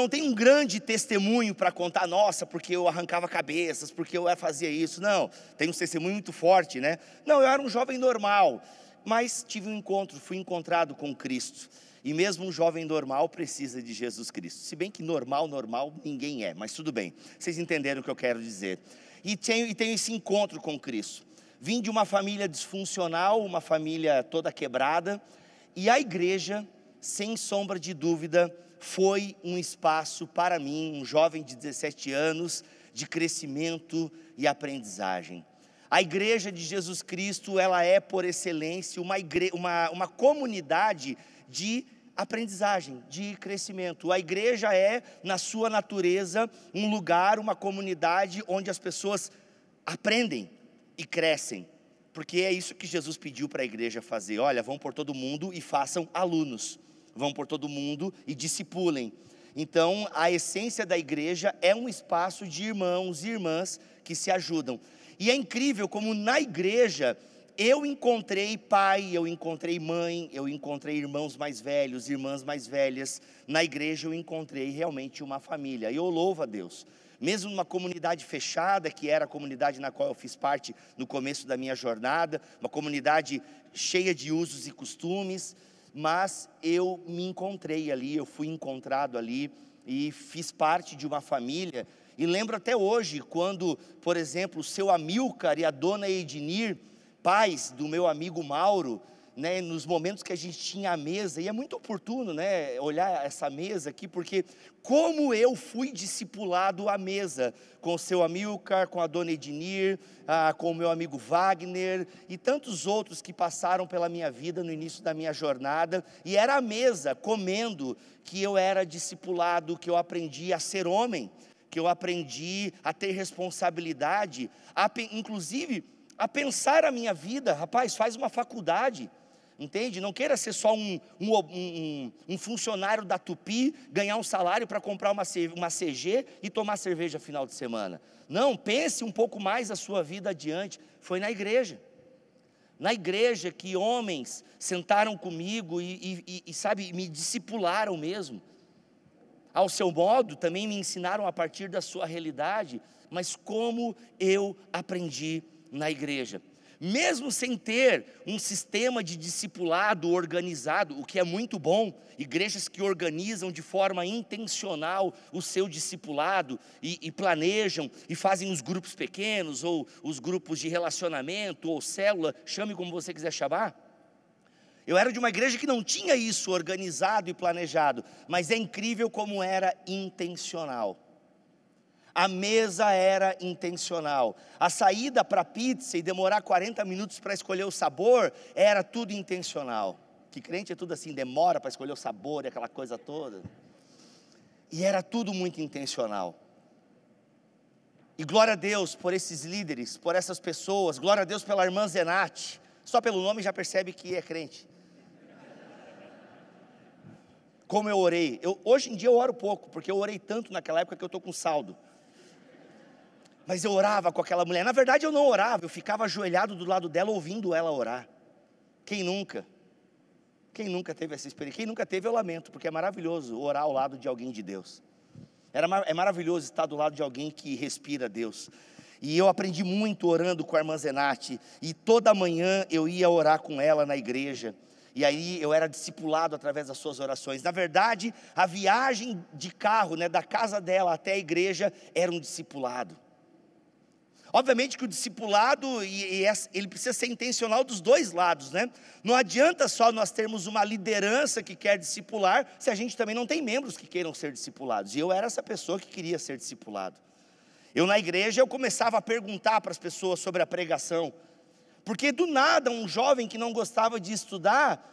não tenho um grande testemunho para contar, nossa, porque eu arrancava cabeças, porque eu fazia isso. Não, tenho um testemunho muito forte, né? Não, eu era um jovem normal, mas tive um encontro, fui encontrado com Cristo. E mesmo um jovem normal precisa de Jesus Cristo. Se bem que normal, normal, ninguém é, mas tudo bem. Vocês entenderam o que eu quero dizer. E tenho, e tenho esse encontro com Cristo. Vim de uma família disfuncional, uma família toda quebrada, e a igreja, sem sombra de dúvida, foi um espaço para mim, um jovem de 17 anos, de crescimento e aprendizagem. A igreja de Jesus Cristo, ela é por excelência uma, igre... uma, uma comunidade de aprendizagem, de crescimento. A igreja é, na sua natureza, um lugar, uma comunidade onde as pessoas aprendem e crescem. Porque é isso que Jesus pediu para a igreja fazer. Olha, vão por todo mundo e façam alunos. Vão por todo mundo e discipulem. Então, a essência da igreja é um espaço de irmãos e irmãs que se ajudam. E é incrível como na igreja eu encontrei pai, eu encontrei mãe, eu encontrei irmãos mais velhos, irmãs mais velhas. Na igreja eu encontrei realmente uma família. E eu louvo a Deus. Mesmo numa comunidade fechada, que era a comunidade na qual eu fiz parte no começo da minha jornada, uma comunidade cheia de usos e costumes, mas eu me encontrei ali, eu fui encontrado ali e fiz parte de uma família. E lembro até hoje, quando, por exemplo, o seu Amilcar e a dona Ednir pais do meu amigo Mauro, né, nos momentos que a gente tinha a mesa, e é muito oportuno né, olhar essa mesa aqui, porque como eu fui discipulado à mesa, com o seu Amilcar, com a dona Ednir, ah, com o meu amigo Wagner, e tantos outros que passaram pela minha vida no início da minha jornada, e era a mesa, comendo, que eu era discipulado, que eu aprendi a ser homem, que eu aprendi a ter responsabilidade, a, inclusive a pensar a minha vida, rapaz, faz uma faculdade, entende? Não queira ser só um, um, um, um funcionário da Tupi, ganhar um salário para comprar uma, uma CG e tomar cerveja final de semana. Não, pense um pouco mais a sua vida adiante. Foi na igreja. Na igreja que homens sentaram comigo e, e, e sabe, me discipularam mesmo. Ao seu modo, também me ensinaram a partir da sua realidade, mas como eu aprendi na igreja. Mesmo sem ter um sistema de discipulado organizado, o que é muito bom, igrejas que organizam de forma intencional o seu discipulado e, e planejam e fazem os grupos pequenos, ou os grupos de relacionamento, ou célula, chame como você quiser chamar. Eu era de uma igreja que não tinha isso organizado e planejado, mas é incrível como era intencional. A mesa era intencional. A saída para a pizza e demorar 40 minutos para escolher o sabor era tudo intencional. Que crente é tudo assim, demora para escolher o sabor e aquela coisa toda. E era tudo muito intencional. E glória a Deus por esses líderes, por essas pessoas, glória a Deus pela irmã Zenate. Só pelo nome já percebe que é crente. Como eu orei. Eu, hoje em dia eu oro pouco, porque eu orei tanto naquela época que eu estou com saldo. Mas eu orava com aquela mulher. Na verdade, eu não orava, eu ficava ajoelhado do lado dela, ouvindo ela orar. Quem nunca? Quem nunca teve essa experiência? Quem nunca teve, eu lamento, porque é maravilhoso orar ao lado de alguém de Deus. Era, é maravilhoso estar do lado de alguém que respira Deus. E eu aprendi muito orando com a irmã Zenate. E toda manhã eu ia orar com ela na igreja. E aí eu era discipulado através das suas orações. Na verdade, a viagem de carro, né, da casa dela até a igreja, era um discipulado. Obviamente que o discipulado, ele precisa ser intencional dos dois lados, né? Não adianta só nós termos uma liderança que quer discipular, se a gente também não tem membros que queiram ser discipulados. E eu era essa pessoa que queria ser discipulado. Eu na igreja, eu começava a perguntar para as pessoas sobre a pregação. Porque do nada, um jovem que não gostava de estudar,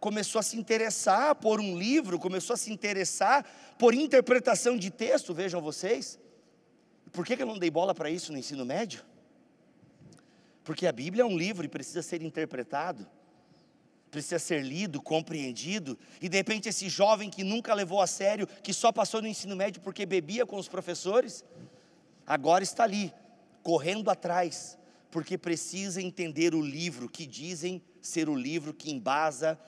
começou a se interessar por um livro, começou a se interessar por interpretação de texto, vejam vocês. Por que, eu não dei bola para isso no ensino médio? Porque a Bíblia é um livro e precisa ser interpretado, precisa ser lido, compreendido, e de repente esse jovem que nunca levou a sério, que só passou no ensino médio porque bebia com os professores, agora está ali, correndo atrás, porque precisa entender o livro que dizem ser o livro que embasa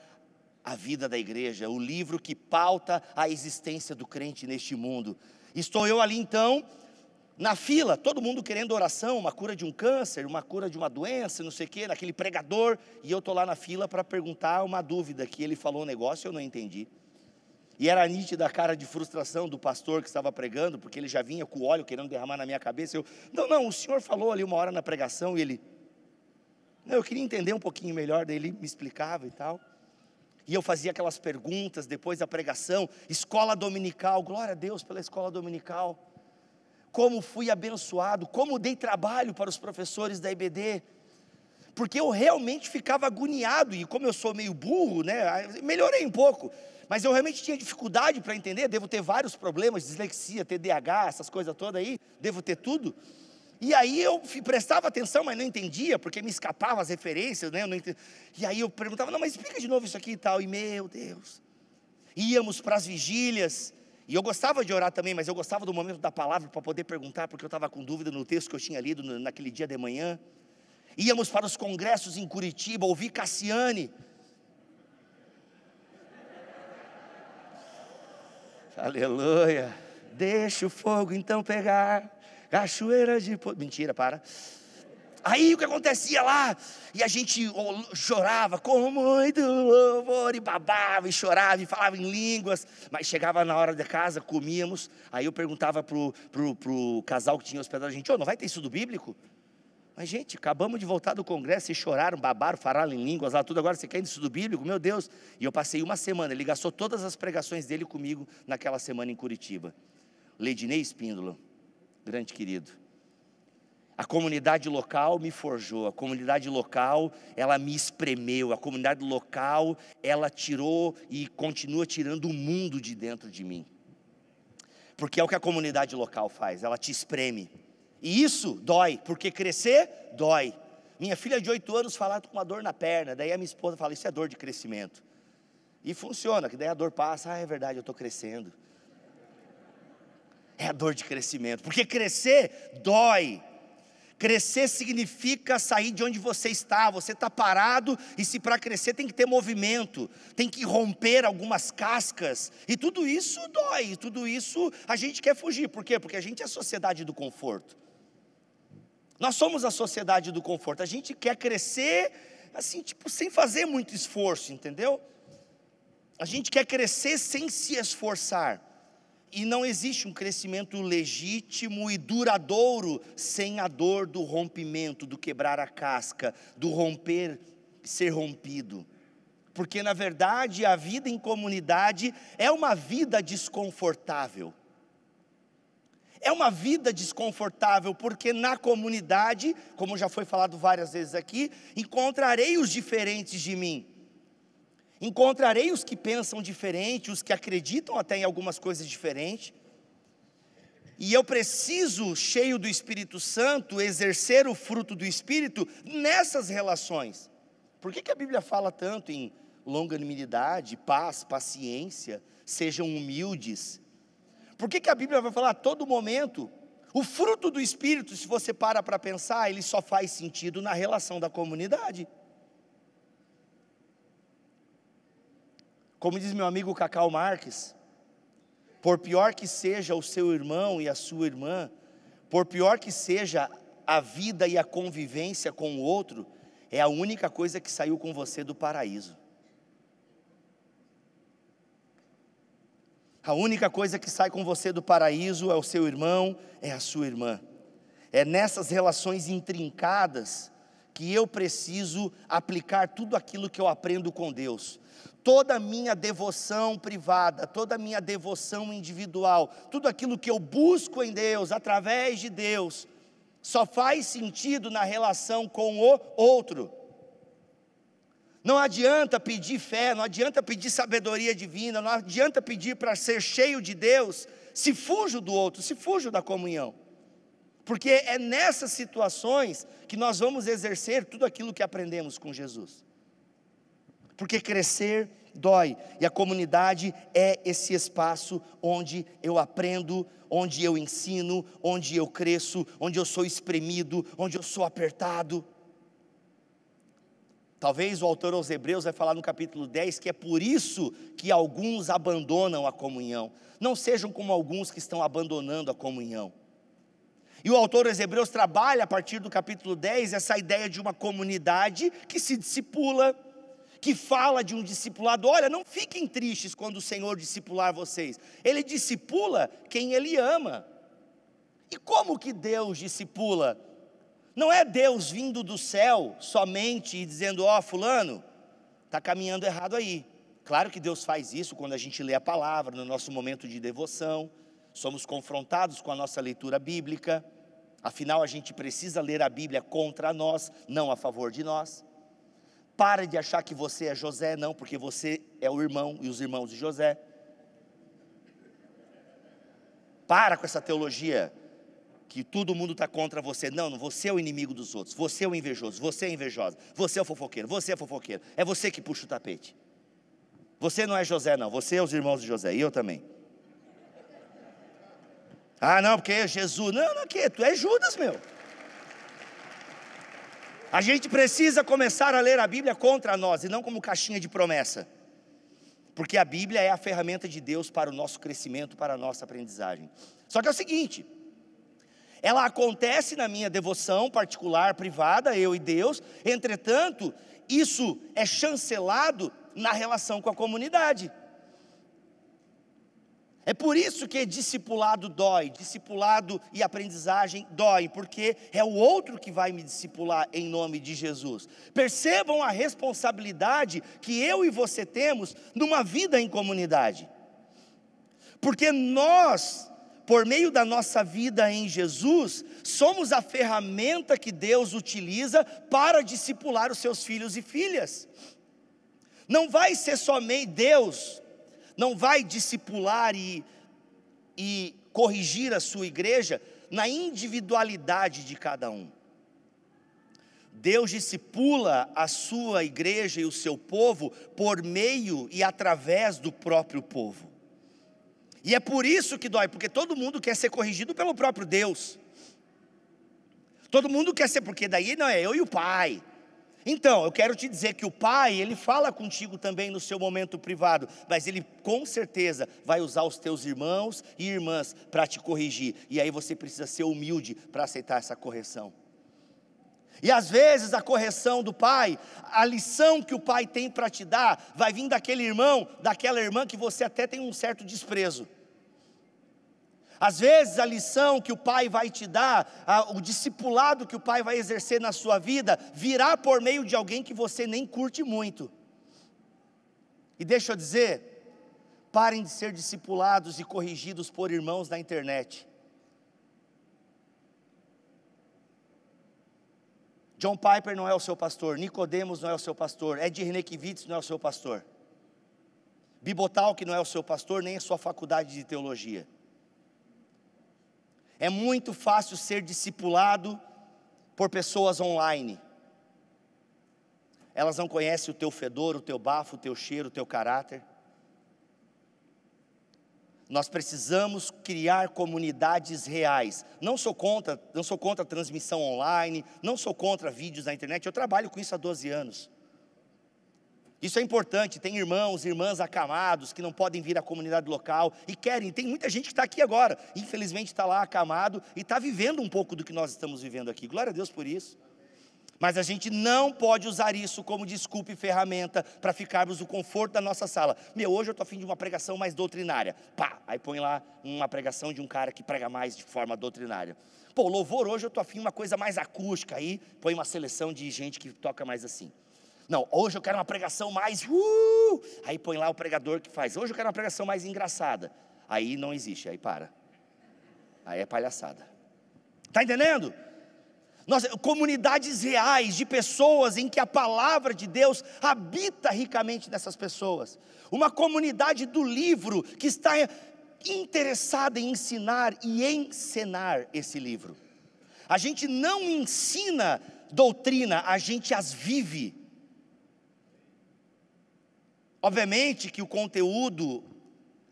a vida da igreja, o livro que pauta a existência do crente neste mundo. Estou eu ali então, na fila, todo mundo querendo oração, uma cura de um câncer, uma cura de uma doença, não sei o quê, naquele pregador, e eu estou lá na fila para perguntar uma dúvida, que ele falou um negócio e eu não entendi. E era nítida a cara de frustração do pastor que estava pregando, porque ele já vinha com óleo querendo derramar na minha cabeça. Eu, não, não, o senhor falou ali uma hora na pregação e ele, não, eu queria entender um pouquinho melhor, daí ele me explicava e tal. E eu fazia aquelas perguntas depois da pregação, escola dominical, glória a Deus pela escola dominical. Como fui abençoado, como dei trabalho para os professores da IBD, porque eu realmente ficava agoniado, e como eu sou meio burro, né, melhorei um pouco, mas eu realmente tinha dificuldade para entender, devo ter vários problemas, dislexia, TDAH, essas coisas todas aí, devo ter tudo. E aí eu prestava atenção, mas não entendia, porque me escapavam as referências, né? E aí eu perguntava, não, mas explica de novo isso aqui e tal. E meu Deus. Íamos para as vigílias, e eu gostava de orar também, mas eu gostava do momento da palavra para poder perguntar, porque eu estava com dúvida no texto que eu tinha lido naquele dia de manhã. Íamos para os congressos em Curitiba, ouvir Cassiane. Aleluia. Deixa o fogo então pegar. Cachoeira de. Mentira, para. Aí o que acontecia lá? E a gente chorava com muito louvor, e babava, e chorava, e falava em línguas. Mas chegava na hora da casa, comíamos. Aí eu perguntava pro, pro, pro casal que tinha hospedado a gente: oh, não vai ter estudo bíblico? Mas, gente, acabamos de voltar do congresso e choraram, babaram, falaram em línguas lá, tudo. Agora você quer estudo bíblico? Meu Deus. E eu passei uma semana, ele gastou todas as pregações dele comigo naquela semana em Curitiba. Leidinei Espíndola, grande querido. A comunidade local me forjou, a comunidade local, ela me espremeu, a comunidade local, ela tirou e continua tirando o mundo de dentro de mim. Porque é o que a comunidade local faz, ela te espreme e isso dói, porque crescer dói. Minha filha de oito anos fala com uma dor na perna, daí a minha esposa fala: Isso é dor de crescimento. E funciona, que daí a dor passa, ah, é verdade, eu estou crescendo. É a dor de crescimento, porque crescer dói. Crescer significa sair de onde você está, você está parado, e se para crescer tem que ter movimento, tem que romper algumas cascas, e tudo isso dói, tudo isso a gente quer fugir, por quê? Porque a gente é a sociedade do conforto. Nós somos a sociedade do conforto. A gente quer crescer assim, tipo, sem fazer muito esforço, entendeu? A gente quer crescer sem se esforçar. E não existe um crescimento legítimo e duradouro sem a dor do rompimento, do quebrar a casca, do romper, ser rompido. Porque na verdade a vida em comunidade é uma vida desconfortável é uma vida desconfortável, porque na comunidade, como já foi falado várias vezes aqui, encontrarei os diferentes de mim. Encontrarei os que pensam diferente, os que acreditam até em algumas coisas diferentes. E eu preciso, cheio do Espírito Santo, exercer o fruto do Espírito nessas relações. Por que, que a Bíblia fala tanto em longanimidade, paz, paciência, sejam humildes? Por que, que a Bíblia vai falar a todo momento? O fruto do Espírito, se você para para pensar, ele só faz sentido na relação da comunidade. Como diz meu amigo Cacau Marques, por pior que seja o seu irmão e a sua irmã, por pior que seja a vida e a convivência com o outro, é a única coisa que saiu com você do paraíso. A única coisa que sai com você do paraíso é o seu irmão, é a sua irmã. É nessas relações intrincadas que eu preciso aplicar tudo aquilo que eu aprendo com Deus. Toda a minha devoção privada, toda a minha devoção individual, tudo aquilo que eu busco em Deus, através de Deus, só faz sentido na relação com o outro. Não adianta pedir fé, não adianta pedir sabedoria divina, não adianta pedir para ser cheio de Deus, se fujo do outro, se fujo da comunhão. Porque é nessas situações que nós vamos exercer tudo aquilo que aprendemos com Jesus. Porque crescer dói, e a comunidade é esse espaço onde eu aprendo, onde eu ensino, onde eu cresço, onde eu sou espremido, onde eu sou apertado. Talvez o autor aos Hebreus vai falar no capítulo 10 que é por isso que alguns abandonam a comunhão. Não sejam como alguns que estão abandonando a comunhão. E o autor aos Hebreus trabalha a partir do capítulo 10 essa ideia de uma comunidade que se discipula, que fala de um discipulado. Olha, não fiquem tristes quando o Senhor discipular vocês. Ele discipula quem ele ama. E como que Deus discipula? Não é Deus vindo do céu somente e dizendo: Ó, oh, Fulano, está caminhando errado aí. Claro que Deus faz isso quando a gente lê a palavra, no nosso momento de devoção, somos confrontados com a nossa leitura bíblica, afinal a gente precisa ler a Bíblia contra nós, não a favor de nós. Para de achar que você é José, não, porque você é o irmão e os irmãos de José. Para com essa teologia que todo mundo está contra você. Não, não, você é o inimigo dos outros, você é o invejoso, você é invejosa, você é o fofoqueiro, você é fofoqueiro. É você que puxa o tapete. Você não é José, não, você é os irmãos de José, e eu também. Ah, não, porque é Jesus. Não, não, que tu é Judas, meu. A gente precisa começar a ler a Bíblia contra nós e não como caixinha de promessa. Porque a Bíblia é a ferramenta de Deus para o nosso crescimento, para a nossa aprendizagem. Só que é o seguinte, ela acontece na minha devoção particular, privada, eu e Deus, entretanto, isso é chancelado na relação com a comunidade. É por isso que discipulado dói, discipulado e aprendizagem dói, porque é o outro que vai me discipular em nome de Jesus. Percebam a responsabilidade que eu e você temos numa vida em comunidade. Porque nós por meio da nossa vida em Jesus, somos a ferramenta que Deus utiliza para discipular os seus filhos e filhas. Não vai ser somente Deus, não vai discipular e, e corrigir a sua igreja na individualidade de cada um. Deus discipula a sua igreja e o seu povo por meio e através do próprio povo. E é por isso que dói, porque todo mundo quer ser corrigido pelo próprio Deus. Todo mundo quer ser, porque daí não é eu e o Pai. Então, eu quero te dizer que o Pai, ele fala contigo também no seu momento privado, mas ele com certeza vai usar os teus irmãos e irmãs para te corrigir. E aí você precisa ser humilde para aceitar essa correção. E às vezes a correção do pai, a lição que o pai tem para te dar, vai vir daquele irmão, daquela irmã que você até tem um certo desprezo. Às vezes a lição que o pai vai te dar, a, o discipulado que o pai vai exercer na sua vida, virá por meio de alguém que você nem curte muito. E deixa eu dizer, parem de ser discipulados e corrigidos por irmãos na internet. John Piper não é o seu pastor, Nicodemos não é o seu pastor, Ed Renekiewicz não é o seu pastor. Bibotal que não é o seu pastor, nem a sua faculdade de teologia. É muito fácil ser discipulado por pessoas online. Elas não conhecem o teu fedor, o teu bafo, o teu cheiro, o teu caráter. Nós precisamos criar comunidades reais. Não sou contra, não sou contra transmissão online, não sou contra vídeos na internet. Eu trabalho com isso há 12 anos. Isso é importante. Tem irmãos, irmãs acamados que não podem vir à comunidade local e querem. Tem muita gente que está aqui agora, infelizmente está lá acamado e está vivendo um pouco do que nós estamos vivendo aqui. Glória a Deus por isso. Mas a gente não pode usar isso como desculpa e ferramenta para ficarmos no conforto da nossa sala. Meu, hoje eu estou afim de uma pregação mais doutrinária. Pá, aí põe lá uma pregação de um cara que prega mais de forma doutrinária. Pô, louvor hoje eu estou afim de uma coisa mais acústica. Aí põe uma seleção de gente que toca mais assim. Não, hoje eu quero uma pregação mais. Uh! Aí põe lá o pregador que faz. Hoje eu quero uma pregação mais engraçada. Aí não existe, aí para. Aí é palhaçada. Está entendendo? Nós, comunidades reais de pessoas em que a palavra de Deus habita ricamente nessas pessoas. Uma comunidade do livro que está interessada em ensinar e encenar esse livro. A gente não ensina doutrina, a gente as vive. Obviamente que o conteúdo,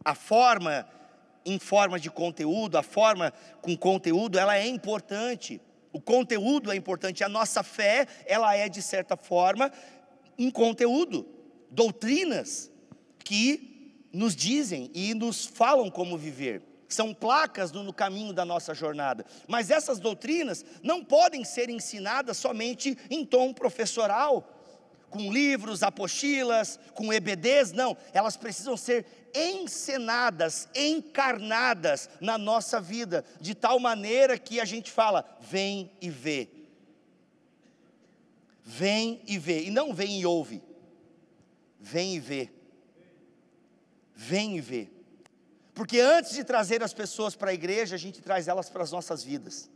a forma em forma de conteúdo, a forma com conteúdo, ela é importante. O conteúdo é importante, a nossa fé, ela é de certa forma um conteúdo, doutrinas que nos dizem e nos falam como viver. São placas no, caminho da nossa jornada. Mas essas doutrinas não podem ser ensinadas somente em tom professoral, com livros, apostilas, com EBDs, não, elas precisam ser encenadas, encarnadas na nossa vida, de tal maneira que a gente fala: vem e vê. Vem e vê, e não vem e ouve, vem e vê. Vem e vê. Porque antes de trazer as pessoas para a igreja, a gente traz elas para as nossas vidas.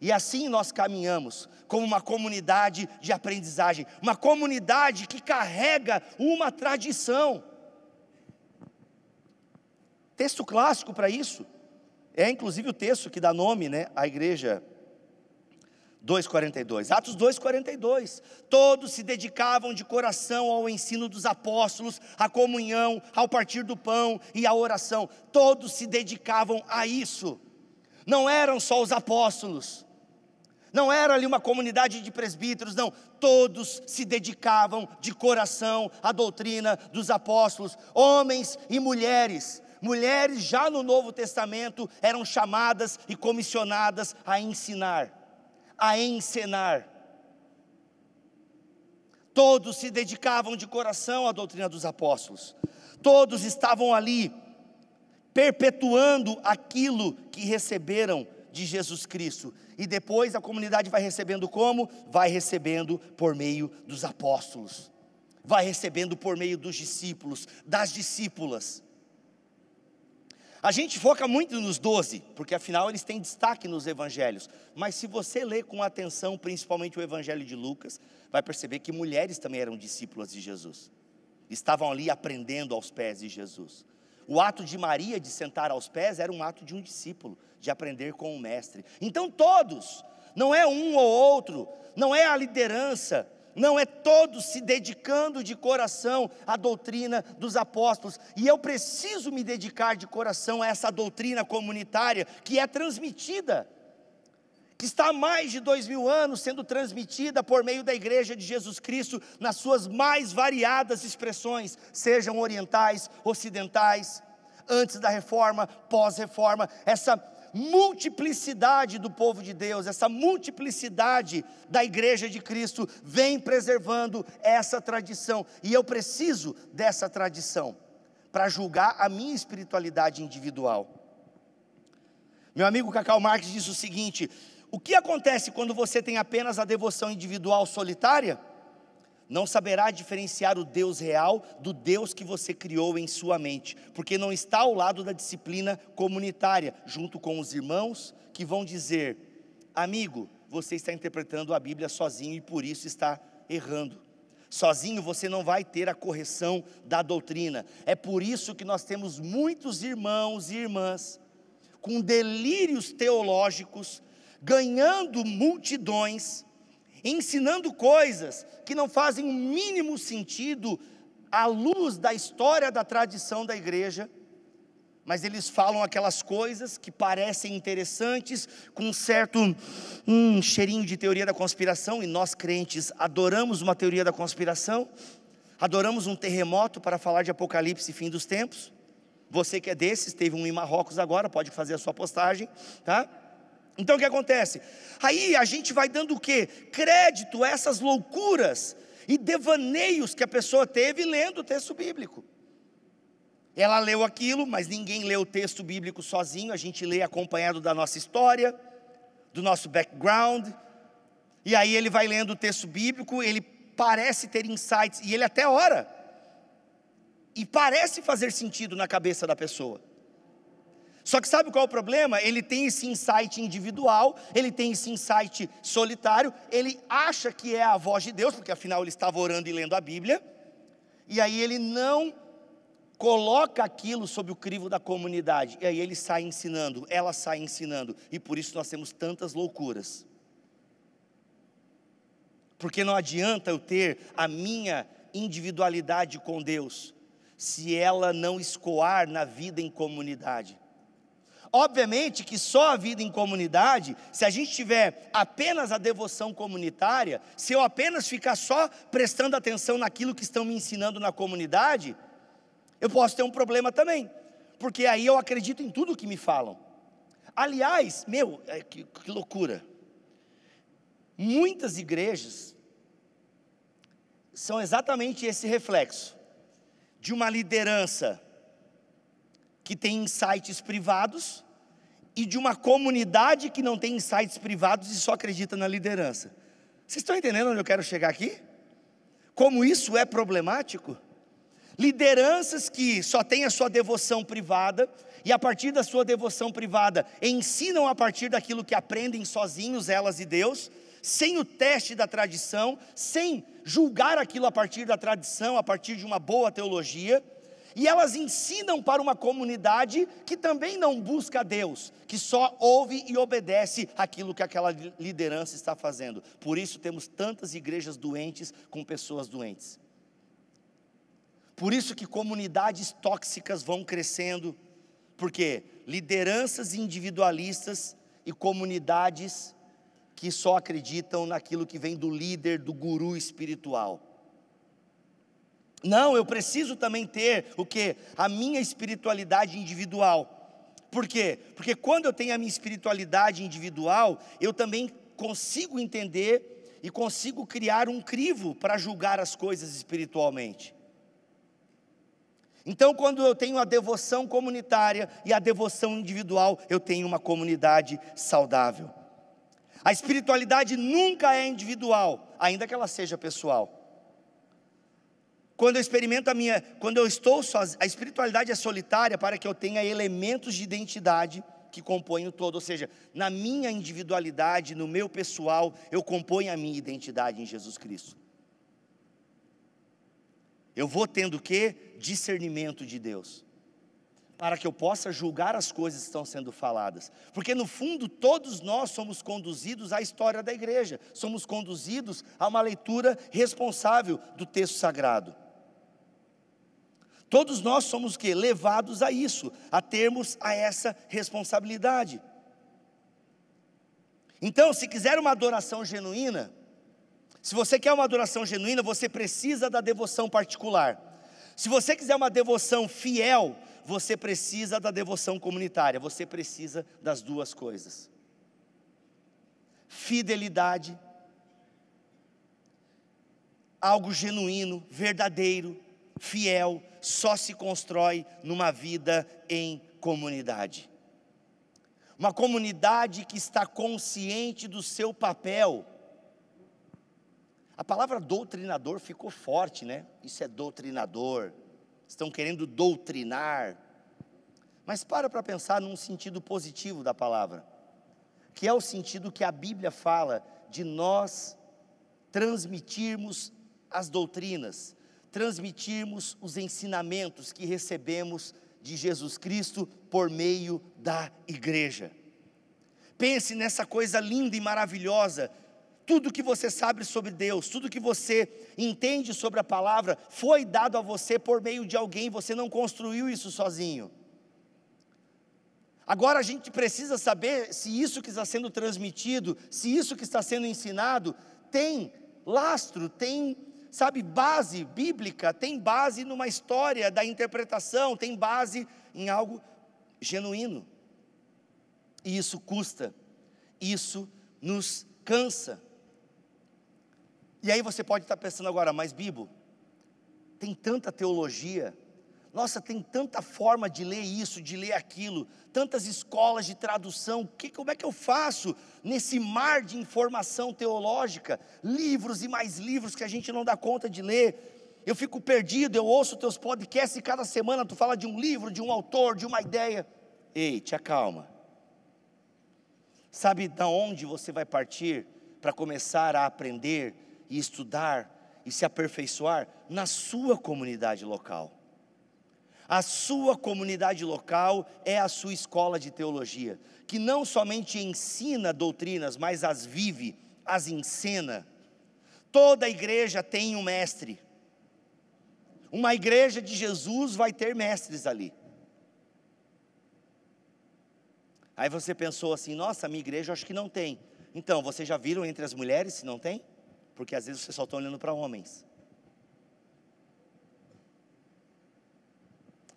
E assim nós caminhamos como uma comunidade de aprendizagem, uma comunidade que carrega uma tradição. Texto clássico para isso é inclusive o texto que dá nome, né, à igreja 2:42. Atos 2:42. Todos se dedicavam de coração ao ensino dos apóstolos, à comunhão, ao partir do pão e à oração. Todos se dedicavam a isso. Não eram só os apóstolos. Não era ali uma comunidade de presbíteros, não. Todos se dedicavam de coração à doutrina dos apóstolos, homens e mulheres. Mulheres já no Novo Testamento eram chamadas e comissionadas a ensinar, a encenar. Todos se dedicavam de coração à doutrina dos apóstolos. Todos estavam ali perpetuando aquilo que receberam de Jesus Cristo. E depois a comunidade vai recebendo como? Vai recebendo por meio dos apóstolos, vai recebendo por meio dos discípulos, das discípulas. A gente foca muito nos doze, porque afinal eles têm destaque nos evangelhos. Mas se você ler com atenção, principalmente o evangelho de Lucas, vai perceber que mulheres também eram discípulas de Jesus. Estavam ali aprendendo aos pés de Jesus. O ato de Maria de sentar aos pés era um ato de um discípulo, de aprender com o mestre. Então todos, não é um ou outro, não é a liderança, não é todos se dedicando de coração à doutrina dos apóstolos, e eu preciso me dedicar de coração a essa doutrina comunitária que é transmitida, que está há mais de dois mil anos sendo transmitida por meio da Igreja de Jesus Cristo nas suas mais variadas expressões, sejam orientais, ocidentais, antes da reforma, pós-reforma, essa multiplicidade do povo de Deus, essa multiplicidade da igreja de Cristo vem preservando essa tradição, e eu preciso dessa tradição para julgar a minha espiritualidade individual. Meu amigo Cacau Marques diz o seguinte: o que acontece quando você tem apenas a devoção individual solitária? não saberá diferenciar o Deus real do Deus que você criou em sua mente, porque não está ao lado da disciplina comunitária, junto com os irmãos que vão dizer: amigo, você está interpretando a Bíblia sozinho e por isso está errando. Sozinho você não vai ter a correção da doutrina. É por isso que nós temos muitos irmãos e irmãs com delírios teológicos, ganhando multidões, ensinando coisas que não fazem o mínimo sentido à luz da história da tradição da igreja, mas eles falam aquelas coisas que parecem interessantes, com um certo um cheirinho de teoria da conspiração, e nós crentes adoramos uma teoria da conspiração, adoramos um terremoto para falar de Apocalipse e fim dos tempos. Você que é desses, teve um em Marrocos agora, pode fazer a sua postagem, tá? Então o que acontece? Aí a gente vai dando o que? Crédito a essas loucuras e devaneios que a pessoa teve lendo o texto bíblico. Ela leu aquilo, mas ninguém lê o texto bíblico sozinho, a gente lê acompanhado da nossa história, do nosso background. E aí ele vai lendo o texto bíblico, ele parece ter insights, e ele até ora. E parece fazer sentido na cabeça da pessoa. Só que sabe qual é o problema? Ele tem esse insight individual, ele tem esse insight solitário, ele acha que é a voz de Deus, porque afinal ele estava orando e lendo a Bíblia, e aí ele não coloca aquilo sob o crivo da comunidade, e aí ele sai ensinando, ela sai ensinando, e por isso nós temos tantas loucuras. Porque não adianta eu ter a minha individualidade com Deus, se ela não escoar na vida em comunidade. Obviamente que só a vida em comunidade, se a gente tiver apenas a devoção comunitária, se eu apenas ficar só prestando atenção naquilo que estão me ensinando na comunidade, eu posso ter um problema também, porque aí eu acredito em tudo que me falam. Aliás, meu, é, que, que loucura. Muitas igrejas são exatamente esse reflexo de uma liderança que tem insights privados e de uma comunidade que não tem insights privados e só acredita na liderança. Vocês estão entendendo onde eu quero chegar aqui? Como isso é problemático? Lideranças que só têm a sua devoção privada e a partir da sua devoção privada ensinam a partir daquilo que aprendem sozinhos elas e Deus, sem o teste da tradição, sem julgar aquilo a partir da tradição, a partir de uma boa teologia e elas ensinam para uma comunidade que também não busca Deus, que só ouve e obedece aquilo que aquela liderança está fazendo. Por isso temos tantas igrejas doentes com pessoas doentes. Por isso que comunidades tóxicas vão crescendo, porque lideranças individualistas e comunidades que só acreditam naquilo que vem do líder, do guru espiritual. Não, eu preciso também ter o que? A minha espiritualidade individual. Por quê? Porque quando eu tenho a minha espiritualidade individual, eu também consigo entender e consigo criar um crivo para julgar as coisas espiritualmente. Então, quando eu tenho a devoção comunitária e a devoção individual, eu tenho uma comunidade saudável. A espiritualidade nunca é individual, ainda que ela seja pessoal. Quando eu experimento a minha, quando eu estou sozinho, a espiritualidade é solitária para que eu tenha elementos de identidade que compõem o todo, ou seja, na minha individualidade, no meu pessoal, eu componho a minha identidade em Jesus Cristo. Eu vou tendo o que? Discernimento de Deus. Para que eu possa julgar as coisas que estão sendo faladas. Porque no fundo todos nós somos conduzidos à história da igreja, somos conduzidos a uma leitura responsável do texto sagrado. Todos nós somos que levados a isso, a termos a essa responsabilidade. Então, se quiser uma adoração genuína, se você quer uma adoração genuína, você precisa da devoção particular. Se você quiser uma devoção fiel, você precisa da devoção comunitária, você precisa das duas coisas. Fidelidade, algo genuíno, verdadeiro, fiel, só se constrói numa vida em comunidade. Uma comunidade que está consciente do seu papel. A palavra doutrinador ficou forte, né? Isso é doutrinador. Estão querendo doutrinar. Mas para para pensar num sentido positivo da palavra, que é o sentido que a Bíblia fala de nós transmitirmos as doutrinas, transmitirmos os ensinamentos que recebemos de Jesus Cristo por meio da igreja. Pense nessa coisa linda e maravilhosa. Tudo que você sabe sobre Deus, tudo que você entende sobre a palavra, foi dado a você por meio de alguém, você não construiu isso sozinho. Agora a gente precisa saber se isso que está sendo transmitido, se isso que está sendo ensinado, tem lastro, tem sabe, base bíblica, tem base numa história da interpretação, tem base em algo genuíno. E isso custa, isso nos cansa. E aí você pode estar pensando agora, mas Bibo, tem tanta teologia, nossa, tem tanta forma de ler isso, de ler aquilo, tantas escolas de tradução. Que, como é que eu faço nesse mar de informação teológica? Livros e mais livros que a gente não dá conta de ler. Eu fico perdido, eu ouço teus podcasts e cada semana tu fala de um livro, de um autor, de uma ideia. Ei, te acalma. Sabe da onde você vai partir para começar a aprender e estudar e se aperfeiçoar? Na sua comunidade local. A sua comunidade local é a sua escola de teologia, que não somente ensina doutrinas, mas as vive, as ensina. Toda igreja tem um mestre. Uma igreja de Jesus vai ter mestres ali. Aí você pensou assim: nossa, minha igreja acho que não tem. Então, vocês já viram entre as mulheres se não tem? Porque às vezes vocês só estão olhando para homens.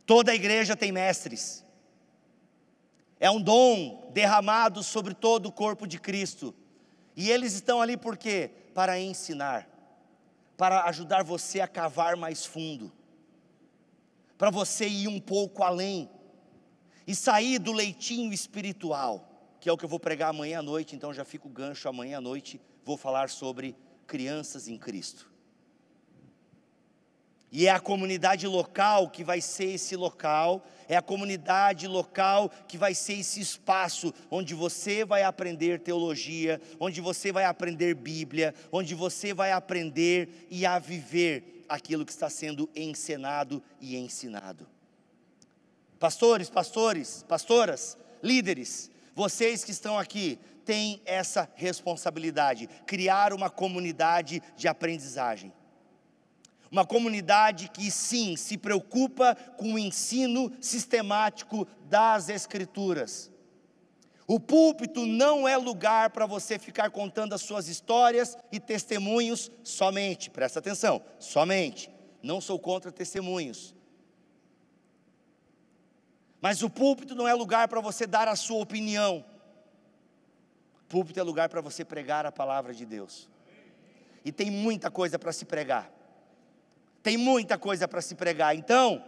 Toda igreja tem mestres. É um dom derramado sobre todo o corpo de Cristo. E eles estão ali por quê? Para ensinar, para ajudar você a cavar mais fundo, para você ir um pouco além e sair do leitinho espiritual, que é o que eu vou pregar amanhã à noite, então já fica o gancho amanhã à noite, vou falar sobre crianças em Cristo. E é a comunidade local que vai ser esse local, é a comunidade local que vai ser esse espaço onde você vai aprender teologia, onde você vai aprender Bíblia, onde você vai aprender e a viver aquilo que está sendo encenado e ensinado. Pastores, pastores, pastoras, líderes, vocês que estão aqui têm essa responsabilidade, criar uma comunidade de aprendizagem uma comunidade que sim se preocupa com o ensino sistemático das Escrituras. O púlpito não é lugar para você ficar contando as suas histórias e testemunhos somente, presta atenção, somente. Não sou contra testemunhos. Mas o púlpito não é lugar para você dar a sua opinião. O púlpito é lugar para você pregar a palavra de Deus. E tem muita coisa para se pregar. Tem muita coisa para se pregar. Então,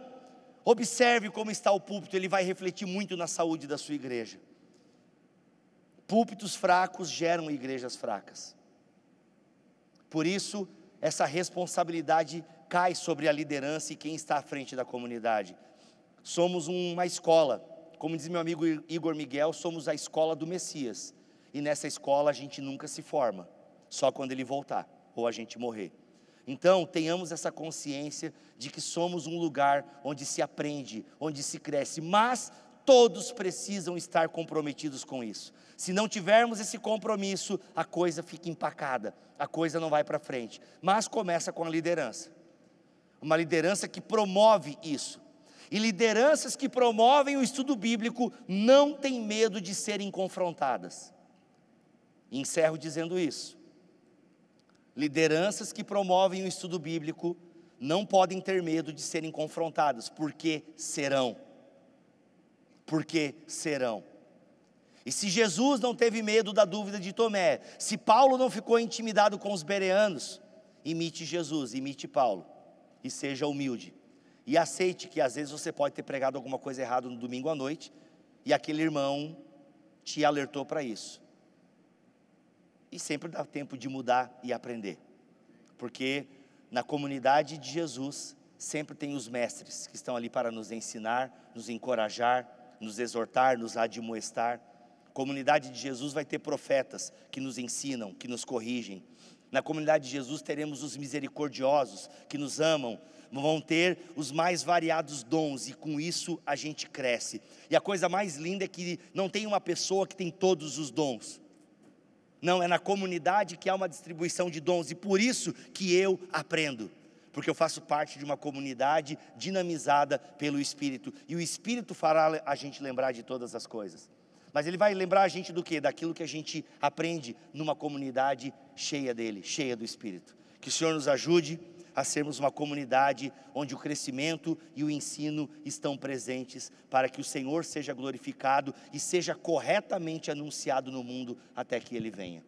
observe como está o púlpito, ele vai refletir muito na saúde da sua igreja. Púlpitos fracos geram igrejas fracas. Por isso, essa responsabilidade cai sobre a liderança e quem está à frente da comunidade. Somos uma escola, como diz meu amigo Igor Miguel, somos a escola do Messias. E nessa escola a gente nunca se forma, só quando ele voltar ou a gente morrer. Então, tenhamos essa consciência de que somos um lugar onde se aprende, onde se cresce, mas todos precisam estar comprometidos com isso. Se não tivermos esse compromisso, a coisa fica empacada, a coisa não vai para frente. Mas começa com a liderança. Uma liderança que promove isso. E lideranças que promovem o estudo bíblico não têm medo de serem confrontadas. E encerro dizendo isso. Lideranças que promovem o estudo bíblico não podem ter medo de serem confrontadas, porque serão. Porque serão. E se Jesus não teve medo da dúvida de Tomé, se Paulo não ficou intimidado com os bereanos, imite Jesus, imite Paulo e seja humilde. E aceite que às vezes você pode ter pregado alguma coisa errada no domingo à noite e aquele irmão te alertou para isso. E sempre dá tempo de mudar e aprender. Porque na comunidade de Jesus sempre tem os mestres que estão ali para nos ensinar, nos encorajar, nos exortar, nos admoestar. Comunidade de Jesus vai ter profetas que nos ensinam, que nos corrigem. Na comunidade de Jesus teremos os misericordiosos que nos amam, vão ter os mais variados dons e com isso a gente cresce. E a coisa mais linda é que não tem uma pessoa que tem todos os dons. Não, é na comunidade que há uma distribuição de dons e por isso que eu aprendo. Porque eu faço parte de uma comunidade dinamizada pelo Espírito. E o Espírito fará a gente lembrar de todas as coisas. Mas ele vai lembrar a gente do que? Daquilo que a gente aprende numa comunidade cheia dele, cheia do Espírito. Que o Senhor nos ajude a sermos uma comunidade onde o crescimento e o ensino estão presentes, para que o Senhor seja glorificado e seja corretamente anunciado no mundo até que ele venha.